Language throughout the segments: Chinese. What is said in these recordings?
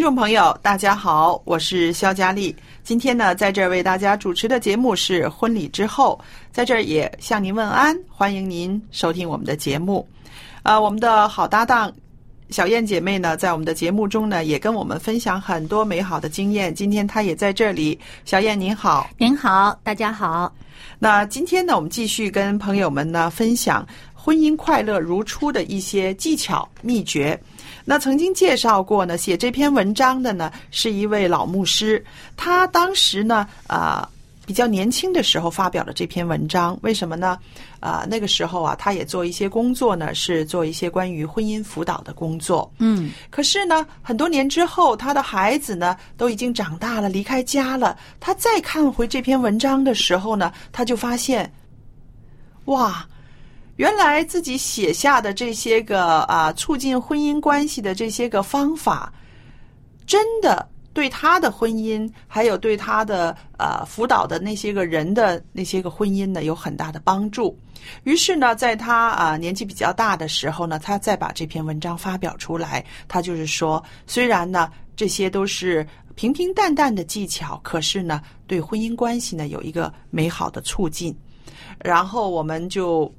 听众朋友，大家好，我是肖佳丽。今天呢，在这儿为大家主持的节目是《婚礼之后》，在这儿也向您问安，欢迎您收听我们的节目。呃，我们的好搭档小燕姐妹呢，在我们的节目中呢，也跟我们分享很多美好的经验。今天她也在这里，小燕您好。您好，大家好。那今天呢，我们继续跟朋友们呢分享婚姻快乐如初的一些技巧秘诀。那曾经介绍过呢，写这篇文章的呢是一位老牧师，他当时呢，啊、比较年轻的时候发表了这篇文章，为什么呢？啊、那个时候啊，他也做一些工作呢，是做一些关于婚姻辅导的工作。嗯，可是呢，很多年之后，他的孩子呢都已经长大了，离开家了。他再看回这篇文章的时候呢，他就发现，哇，原来自己写下的这些个啊促进婚姻关系的这些个方法，真的对他的婚姻，还有对他的呃辅导的那些个人的那些个婚姻呢，有很大的帮助。于是呢，在他啊、年纪比较大的时候呢，他再把这篇文章发表出来。他就是说，虽然呢这些都是平平淡淡的技巧，可是呢对婚姻关系呢有一个美好的促进。然后我们就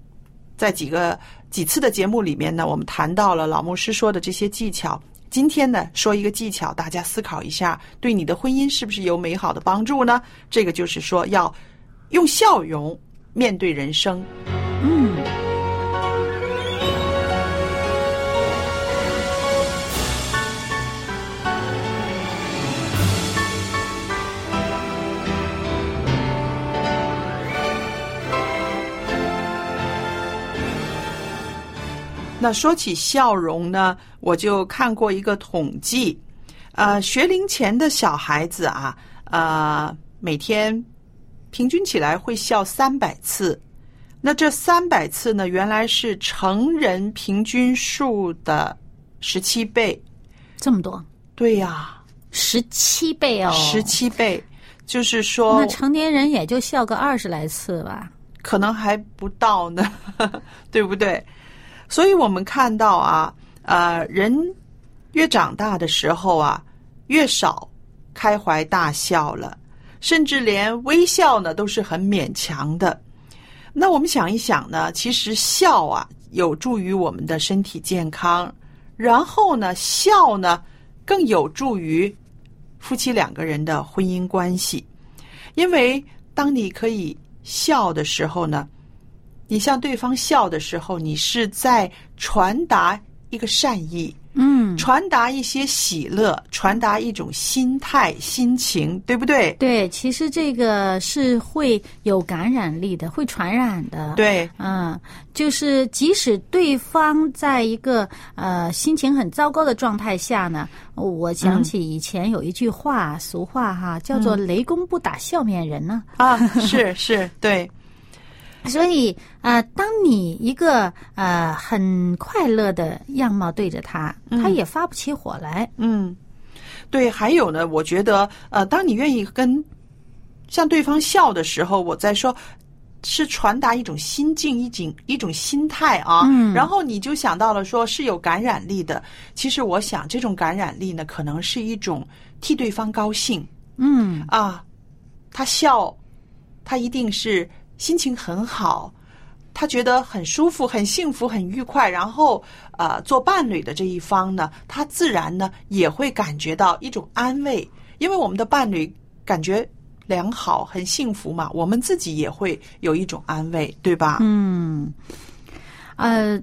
在几个几次的节目里面呢，我们谈到了老牧师说的这些技巧。今天呢，说一个技巧，大家思考一下，对你的婚姻是不是有美好的帮助呢？这个就是说，要用笑容面对人生。嗯，那说起笑容呢，我就看过一个统计，呃，学龄前的小孩子啊，呃，每天平均起来会笑三百次。那这三百次呢，原来是成人平均数的十七倍。这么多，对呀、十七倍哦，十。七倍，就是说那成年人也就笑个二十来次吧。可能还不到呢，对不对？所以我们看到啊，呃，人越长大的时候啊，越少开怀大笑了，甚至连微笑呢都是很勉强的。那我们想一想呢，其实笑啊有助于我们的身体健康，然后呢，笑呢更有助于夫妻两个人的婚姻关系，因为当你可以笑的时候呢，你向对方笑的时候，你是在传达一个善意，嗯，传达一些喜乐，传达一种心态、心情，对不对？对，其实这个是会有感染力的，会传染的。。对，嗯，就是即使对方在一个呃心情很糟糕的状态下呢，我想起以前有一句话，俗话哈，叫做“雷公不打笑面人”呢。啊，是是，对，所以呃，当你一个呃很快乐的样貌对着他，他也发不起火来。嗯，对，还有呢，我觉得呃，当你愿意跟向对方笑的时候，我在说。是传达一种心境，一种一种心态啊，嗯然后你就想到了说是有感染力的。其实我想，这种感染力呢，可能是一种替对方高兴嗯啊，他笑，他一定是心情很好，他觉得很舒服、很幸福、很愉快。然后，呃，做伴侣的这一方呢，他自然呢也会感觉到一种安慰，因为我们的伴侣感觉良好、很幸福嘛，我们自己也会有一种安慰，对吧？嗯，呃，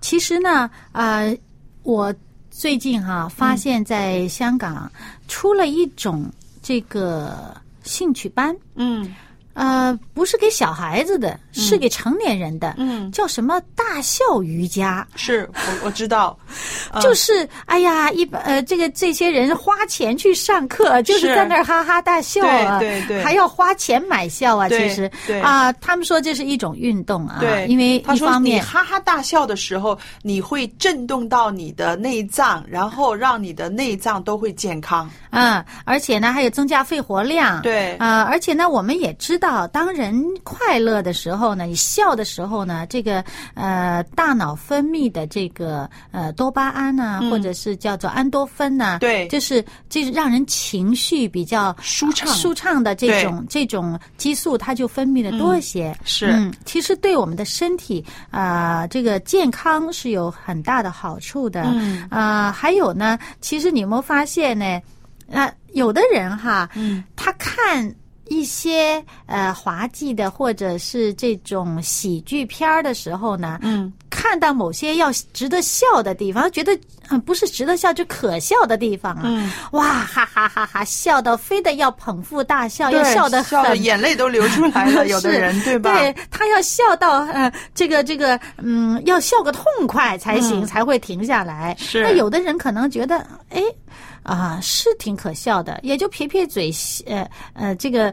其实呢，呃，我最近哈、发现，在香港出了一种这个兴趣班，嗯呃，不是给小孩子的，是给成年人的，嗯，叫什么大笑瑜伽。是我我知道，嗯就是，哎呀，一般呃，这个这些人花钱去上课，就是是在那儿哈哈大笑啊，对对对 还要花钱买笑啊。其实对啊，他们说这是一种运动啊，对，因为他说你一方面哈哈大笑的时候，你会震动到你的内脏，然后让你的内脏都会健康。嗯，而且呢，还有增加肺活量。对啊、而且呢，我们也知道，当人快乐的时候呢，你笑的时候呢，这个呃大脑分泌的这个呃多巴胺呢、或者是叫做安多酚呢、嗯对就是就是让人情绪比较舒畅舒畅的这种这种激素，它就分泌的多一些。是嗯，其实对我们的身体啊、这个健康是有很大的好处的。嗯啊、还有呢，其实你有没有发现呢？那、有的人哈，嗯，他看一些呃滑稽的或者是这种喜剧片儿的时候呢，嗯，看到某些要值得笑的地方，觉得嗯、不是值得笑，就可笑的地方啊，嗯，哇哈哈哈哈，笑到非得要捧腹大笑，要笑得笑眼泪都流出来了，有的人对吧？对他要笑到呃，这个这个，嗯，要笑个痛快才行，嗯。才会停下来。是。那有的人可能觉得，哎，啊，是挺可笑的，也就撇撇嘴，呃呃，这个。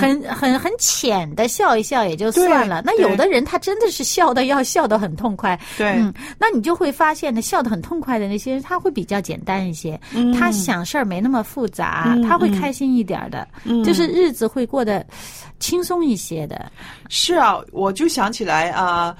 很很很浅的笑一笑也就算了，那有的人他真的是笑的要笑得很痛快，对嗯，那你就会发现呢，笑得很痛快的那些人，他会比较简单一些，嗯他想事儿没那么复杂，嗯他会嗯开心一点儿的，嗯就是日子会过得轻松一些的。是啊，我就想起来啊、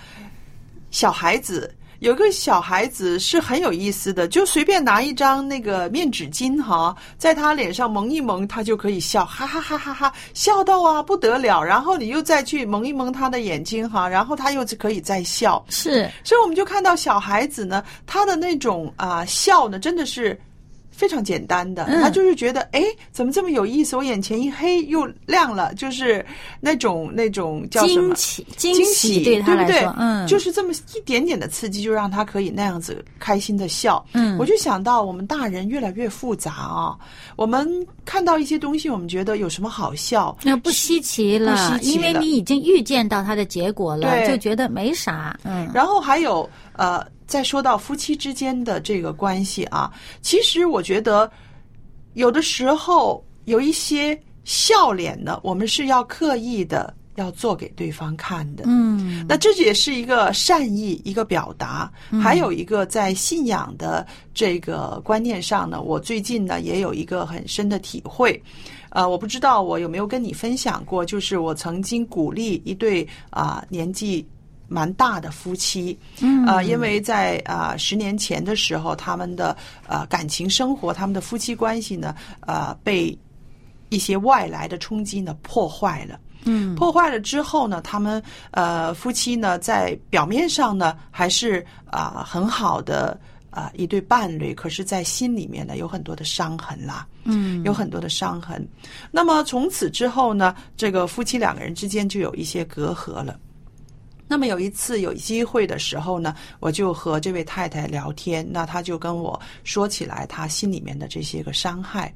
小孩子有个小孩子是很有意思的，就随便拿一张那个面纸巾哈，在他脸上蒙一蒙，他就可以笑，哈哈哈哈哈，笑到啊不得了。然后你又再去蒙一蒙他的眼睛哈，然后他又可以再笑。是，所以我们就看到小孩子呢，他的那种啊、笑呢，真的是非常简单的，嗯他就是觉得哎，怎么这么有意思？我眼前一黑又亮了，就是那种那种叫什么惊喜惊惊喜对他不对来说，？嗯，就是这么一点点的刺激，就让他可以那样子开心的笑。嗯我就想到我们大人越来越复杂啊，我们看到一些东西，我们觉得有什么好笑？那不稀奇了，不稀奇因为你已经预见到它的结果了，就觉得没啥。嗯，然后还有呃，再说到夫妻之间的这个关系啊，其实我觉得有的时候有一些笑脸呢，我们是要刻意的要做给对方看的。嗯，那这也是一个善意，一个表达，还有一个在信仰的这个观念上呢，我最近呢也有一个很深的体会。呃，我不知道我有没有跟你分享过，就是我曾经鼓励一对啊、年纪蛮大的夫妻，嗯呃，因为在啊十、年前的时候，他们的呃感情生活，他们的夫妻关系呢，呃被一些外来的冲击呢破坏了。嗯破坏了之后呢，他们呃夫妻呢在表面上呢还是啊、很好的啊、一对伴侣，可是，在心里面呢有很多的伤痕啦。嗯有很多的伤痕。那么从此之后呢，这个夫妻两个人之间就有一些隔阂了。那么有一次有机会的时候呢，我就和这位太太聊天，那她就跟我说起来她心里面的这些个伤害，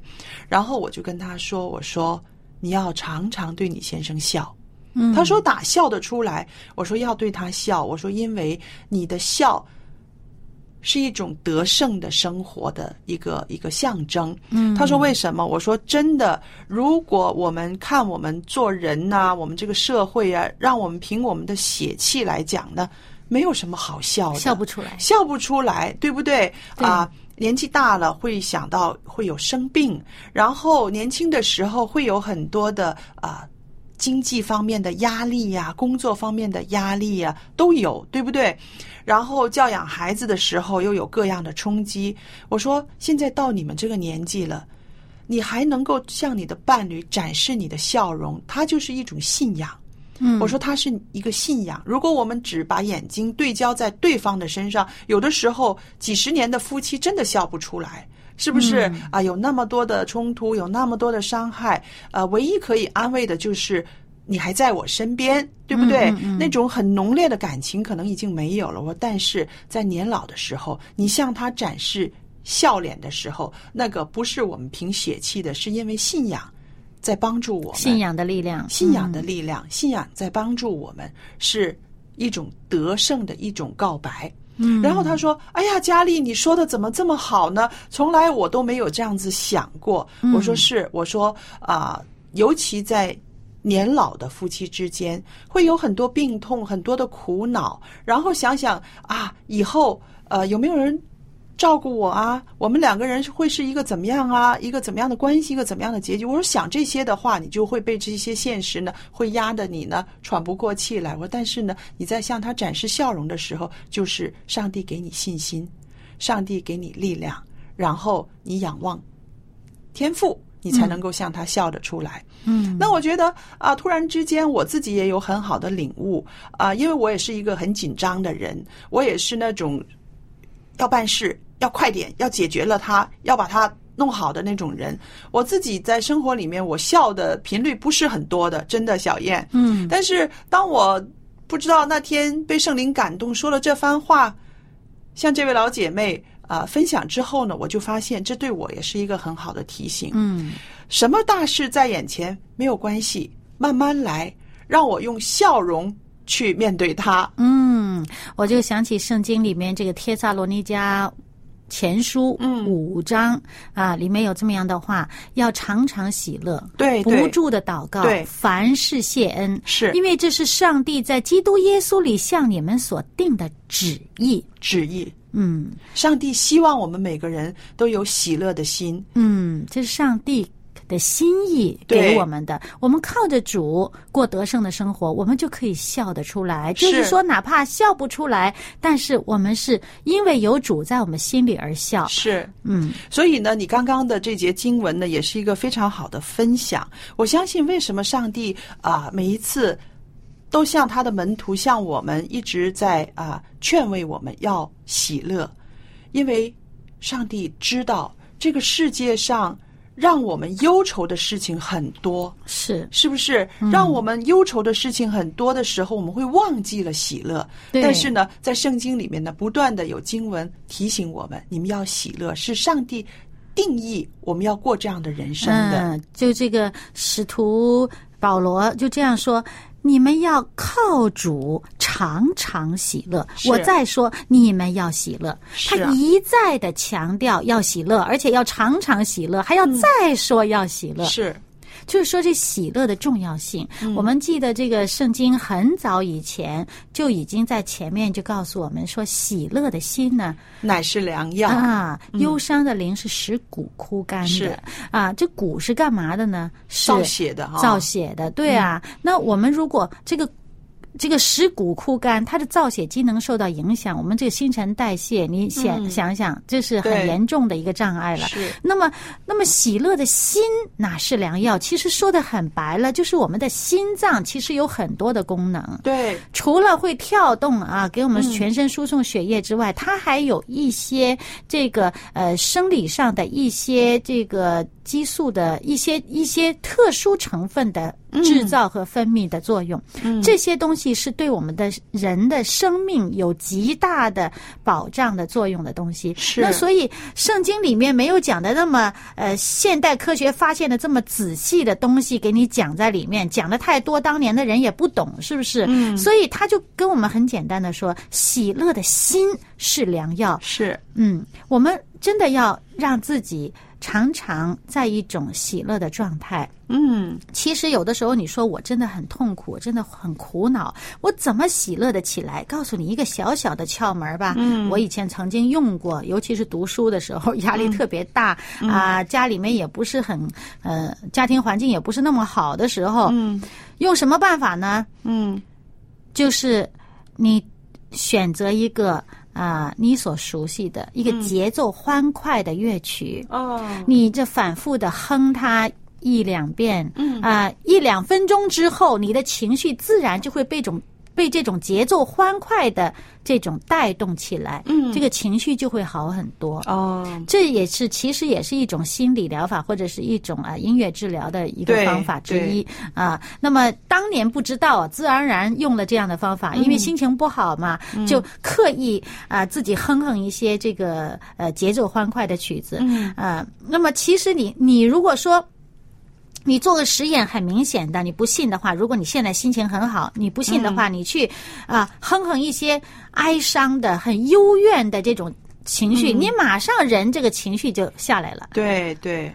然后我就跟她说：“我说你要常常对你先生笑。”嗯她说打笑得出来？我说要对他笑。我说因为你的笑是一种得胜的生活的一个一个象征。嗯他说为什么？我说真的，如果我们看我们做人呐、我们这个社会啊，让我们凭我们的血气来讲呢，没有什么好笑的，笑不出来。笑不出来，对不对？对啊，年纪大了会想到会有生病，然后年轻的时候会有很多的啊、经济方面的压力呀、工作方面的压力呀、都有，对不对？然后教养孩子的时候又有各样的冲击。我说，现在到你们这个年纪了，你还能够向你的伴侣展示你的笑容，它就是一种信仰。嗯我说它是一个信仰。如果我们只把眼睛对焦在对方的身上，有的时候几十年的夫妻真的笑不出来。是不是嗯啊？有那么多的冲突，有那么多的伤害，呃，唯一可以安慰的就是你还在我身边，对不对？嗯嗯嗯那种很浓烈的感情可能已经没有了。我但是在年老的时候，你向他展示笑脸的时候，那个不是我们凭血气的，是因为信仰在帮助我们。信仰的力量，信仰的嗯力量，信仰在帮助我们，是一种得胜的一种告白。嗯然后他说：“哎呀，佳丽，你说的怎么这么好呢？从来我都没有这样子想过。嗯我说：“是，我说啊、尤其在年老的夫妻之间，会有很多病痛，很多的苦恼。然后想想啊，以后呃有没有人照顾我啊？我们两个人会是一个怎么样啊？一个怎么样的关系？一个怎么样的结局？我说想这些的话，你就会被这些现实呢，会压得你呢喘不过气来。我说但是呢，你在向他展示笑容的时候，就是上帝给你信心，上帝给你力量，然后你仰望天赋，你才能够向他笑得出来。嗯，那我觉得啊，突然之间我自己也有很好的领悟啊，因为我也是一个很紧张的人，我也是那种要办事要快点，要解决了它，要把它弄好的那种人。我自己在生活里面，我笑的频率不是很多的，真的，小燕。嗯但是当我不知道那天被圣灵感动说了这番话，向这位老姐妹啊、分享之后呢，我就发现这对我也是一个很好的提醒。嗯什么大事在眼前没有关系，慢慢来，让我用笑容去面对它。嗯，我就想起圣经里面这个帖萨罗尼迦前书嗯五章啊，里面有这么样的话：要常常喜乐，对对不住的祷告，对凡事谢恩，是因为这是上帝在基督耶稣里向你们所定的旨意。旨意。嗯上帝希望我们每个人都有喜乐的心，嗯，这是上帝。的心意给我们的，我们靠着主过得胜的生活，我们就可以笑得出来。就是说，哪怕笑不出来，但是我们是因为有主在我们心里而笑。是。嗯所以呢，你刚刚的这节经文呢，也是一个非常好的分享。我相信，为什么上帝啊、每一次都像他的门徒，像我们一直在啊、劝慰我们要喜乐，因为上帝知道这个世界上让我们忧愁的事情很多，是是不是？让我们忧愁的事情很多的时候，我们会忘记了喜乐。但是呢，在圣经里面呢，不断的有经文提醒我们，你们要喜乐，是上帝定义我们要过这样的人生的。嗯，就这个使徒保罗就这样说。你们要靠主常常喜乐。我再说，你们要喜乐。他一再的强调要喜乐，而且要常常喜乐，还要再说要喜乐。是就是说这喜乐的重要性。嗯我们记得这个圣经很早以前就已经在前面就告诉我们说，喜乐的心呢，乃是良药。啊，忧伤的灵是使骨枯干是的。啊，这骨是干嘛的呢？是造血的哈造血的，对啊。那我们如果这个。这个食骨枯干，它的造血机能受到影响，我们这个新陈代谢，你想、想想，这是很严重的一个障碍了。是那么，那么喜乐的心哪是良药？其实说的很白了，就是我们的心脏其实有很多的功能。对，除了会跳动啊，给我们全身输送血液之外，它还有一些这个呃生理上的一些这个激素的一些一些特殊成分的制造和分泌的作用。这些东西是对我们的人的生命有极大的保障的作用的东西。是那所以圣经里面没有讲的那么呃现代科学发现的这么仔细的东西给你讲在里面，讲的太多，当年的人也不懂，是不是？嗯，所以他就跟我们很简单的说，喜乐的心是良药。是嗯，我们真的要让自己常常在一种喜乐的状态。嗯其实有的时候你说我真的很痛苦，真的很苦恼，我怎么喜乐的起来？告诉你一个小小的窍门吧。嗯我以前曾经用过，尤其是读书的时候，压力特别大啊、家里面也不是很呃，家庭环境也不是那么好的时候，嗯用什么办法呢？嗯就是你选择一个啊、你所熟悉的一个节奏欢快的乐曲，哦。你这反复的哼它一两遍，嗯。啊、一两分钟之后，你的情绪自然就会被种被这种节奏欢快的这种带动起来，嗯这个情绪就会好很多。哦这也是其实也是一种心理疗法或者是一种啊音乐治疗的一个方法之一啊。那么当年不知道，自然而然用了这样的方法，因为心情不好嘛，就刻意啊自己哼哼一些这个呃节奏欢快的曲子嗯啊。那么其实你你如果说。你做个实验，很明显的，你不信的话，如果你现在心情很好，你不信的话，你去啊、哼哼一些哀伤的、很幽怨的这种情绪，你马上人这个情绪就下来了对对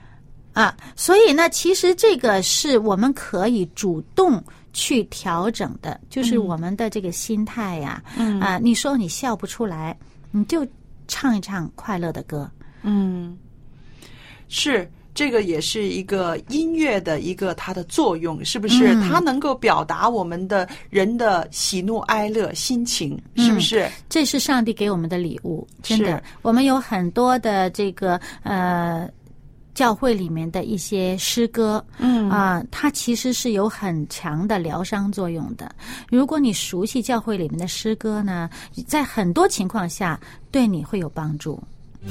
啊。所以呢，其实这个是我们可以主动去调整的，就是我们的这个心态呀、嗯啊。你说你笑不出来，你就唱一唱快乐的歌。嗯是。这个也是一个音乐的一个它的作用，是不是？嗯它能够表达我们的人的喜怒哀乐心情，是不是？这是上帝给我们的礼物，真的。我们有很多的这个呃。教会里面的一些诗歌，嗯啊、它其实是有很强的疗伤作用的。如果你熟悉教会里面的诗歌呢，在很多情况下对你会有帮助。你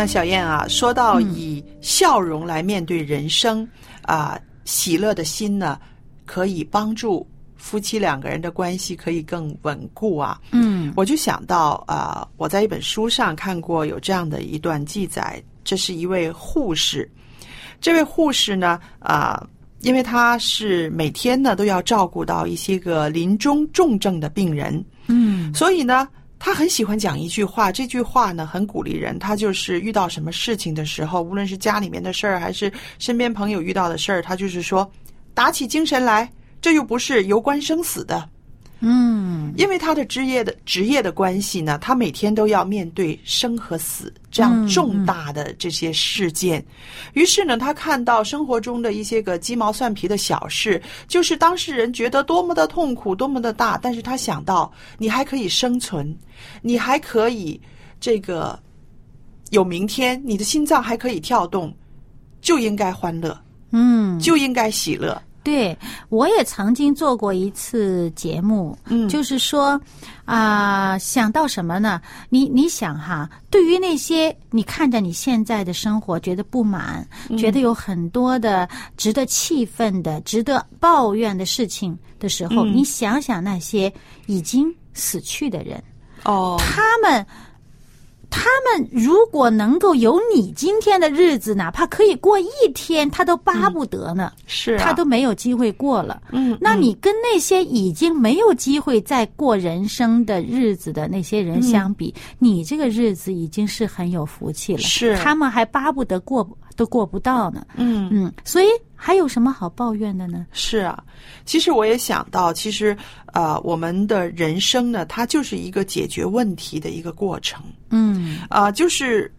那小燕啊，说到以笑容来面对人生，啊、喜乐的心呢，可以帮助夫妻两个人的关系可以更稳固啊。嗯我就想到啊、我在一本书上看过有这样的一段记载，这是一位护士。这位护士呢，啊、因为她是每天呢都要照顾到一些个临终重症的病人，嗯所以呢，他很喜欢讲一句话，这句话呢很鼓励人。他就是遇到什么事情的时候，无论是家里面的事儿，还是身边朋友遇到的事儿，他就是说，打起精神来，这又不是攸关生死的。嗯因为他的职业的职业的关系呢，他每天都要面对生和死这样重大的这些事件。于是呢，他看到生活中的一些个鸡毛蒜皮的小事，就是当事人觉得多么的痛苦，多么的大，但是他想到你还可以生存，你还可以这个有明天，你的心脏还可以跳动，就应该欢乐，嗯，就应该喜乐。对，我也曾经做过一次节目，嗯就是说啊、想到什么呢？你你想哈，对于那些你看着你现在的生活觉得不满，觉得有很多的值得气愤的、值得抱怨的事情的时候，嗯你想想那些已经死去的人，哦，他们。他们如果能够有你今天的日子，哪怕可以过一天，他都巴不得呢。是、啊，他都没有机会过了。嗯，那你跟那些已经没有机会再过人生的日子的那些人相比，你这个日子已经是很有福气了。是他们还巴不得过都过不到呢。嗯嗯，所以还有什么好抱怨的呢？是啊，其实我也想到，其实呃，我们的人生呢，它就是一个解决问题的一个过程嗯啊、就是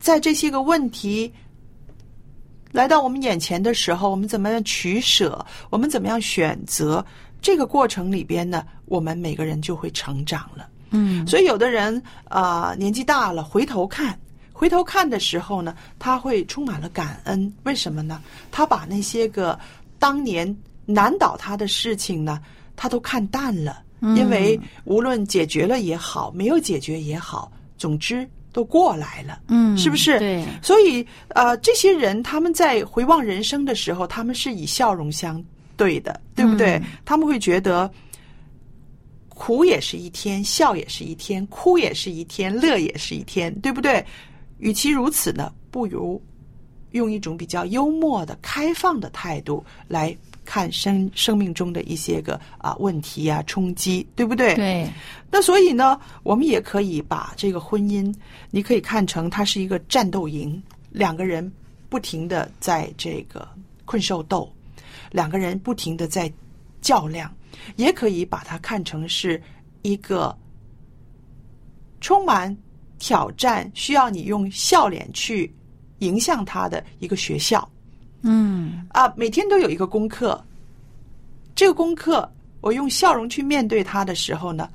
在这些个问题来到我们眼前的时候，我们怎么样取舍，我们怎么样选择，这个过程里边呢，我们每个人就会成长了。嗯所以有的人啊、呃年纪大了，回头看，回头看的时候呢，他会充满了感恩。为什么呢？他把那些个当年难倒他的事情呢，他都看淡了。因为无论解决了也好，没有解决也好，总之都过来了。嗯，是不是？对，所以呃，这些人他们在回望人生的时候，他们是以笑容相对的，对不对？嗯他们会觉得苦也是一天，笑也是一天，哭也是一天，乐也是一天，对不对？与其如此呢，不如用一种比较幽默的、开放的态度来看生生命中的一些个啊问题啊冲击，对不对？对，那所以呢，我们也可以把这个婚姻，你可以看成它是一个战斗营，两个人不停的在这个困兽斗，两个人不停的在较量，也可以把它看成是一个充满挑战，需要你用笑脸去迎向他的一个学校。嗯啊，每天都有一个功课。这个功课，我用笑容去面对它的时候呢，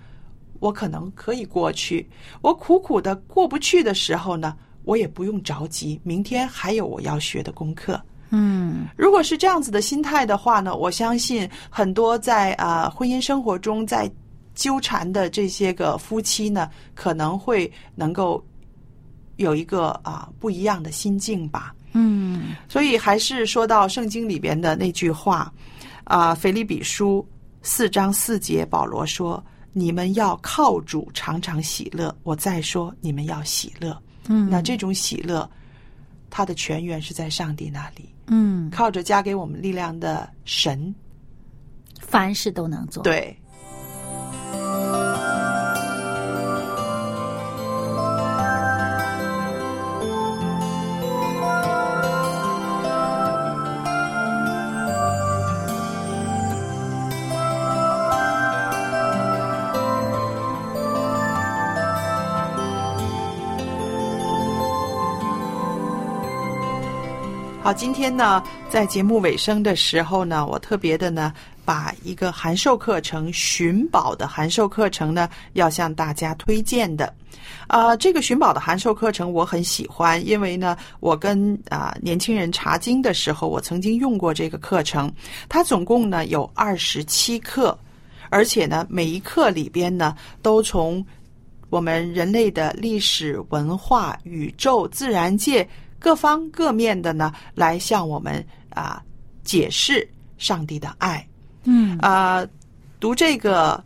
我可能可以过去。我苦苦的过不去的时候呢，我也不用着急，明天还有我要学的功课。嗯如果是这样子的心态的话呢，我相信很多在啊、婚姻生活中在纠缠的这些个夫妻呢，可能会能够有一个啊、不一样的心境吧。嗯所以还是说到圣经里边的那句话，啊，腓立比书四章四节，保罗说：“你们要靠主常常喜乐。”我再说，你们要喜乐。嗯，那这种喜乐，它的泉源是在上帝那里，嗯，靠着加给我们力量的神。凡事都能做。，对，今天呢，在节目尾声的时候呢，我特别的呢，把一个函授课程寻宝的函授课程呢，要向大家推荐的。啊、这个寻宝的函授课程我很喜欢，因为呢，我跟啊、年轻人查经的时候，我曾经用过这个课程。它总共呢有二十七课，而且呢，每一课里边呢，都从我们人类的历史文化、宇宙、自然界各方各面的呢，来向我们啊解释上帝的爱。嗯啊，读这个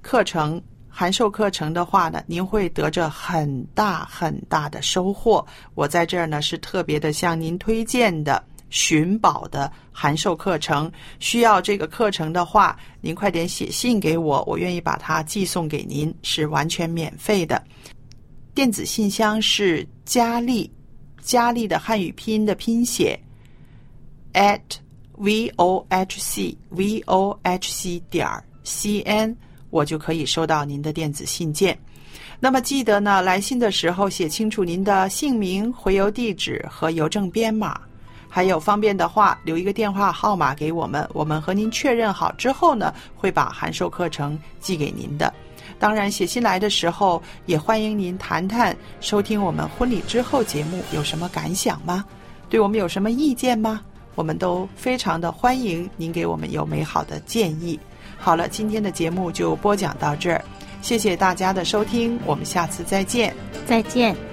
课程函授课程的话呢，您会得着很大很大的收获。我在这儿呢是特别的向您推荐的寻宝的函授课程。需要这个课程的话，您快点写信给我，我愿意把它寄送给您，是完全免费的。电子信箱是佳丽，佳丽的汉语拼音的拼写 at v o h c v o h c 点 c n，我就可以收到您的电子信件。那么记得呢，来信的时候写清楚您的姓名、回邮地址和邮政编码，还有方便的话留一个电话号码给我们，我们和您确认好之后呢，会把函授课程寄给您的。当然，写信来的时候也欢迎您谈谈收听我们婚礼之后节目有什么感想吗？对我们有什么意见吗？我们都非常的欢迎您给我们有美好的建议。好了，今天的节目就播讲到这儿，谢谢大家的收听，我们下次再见。再见。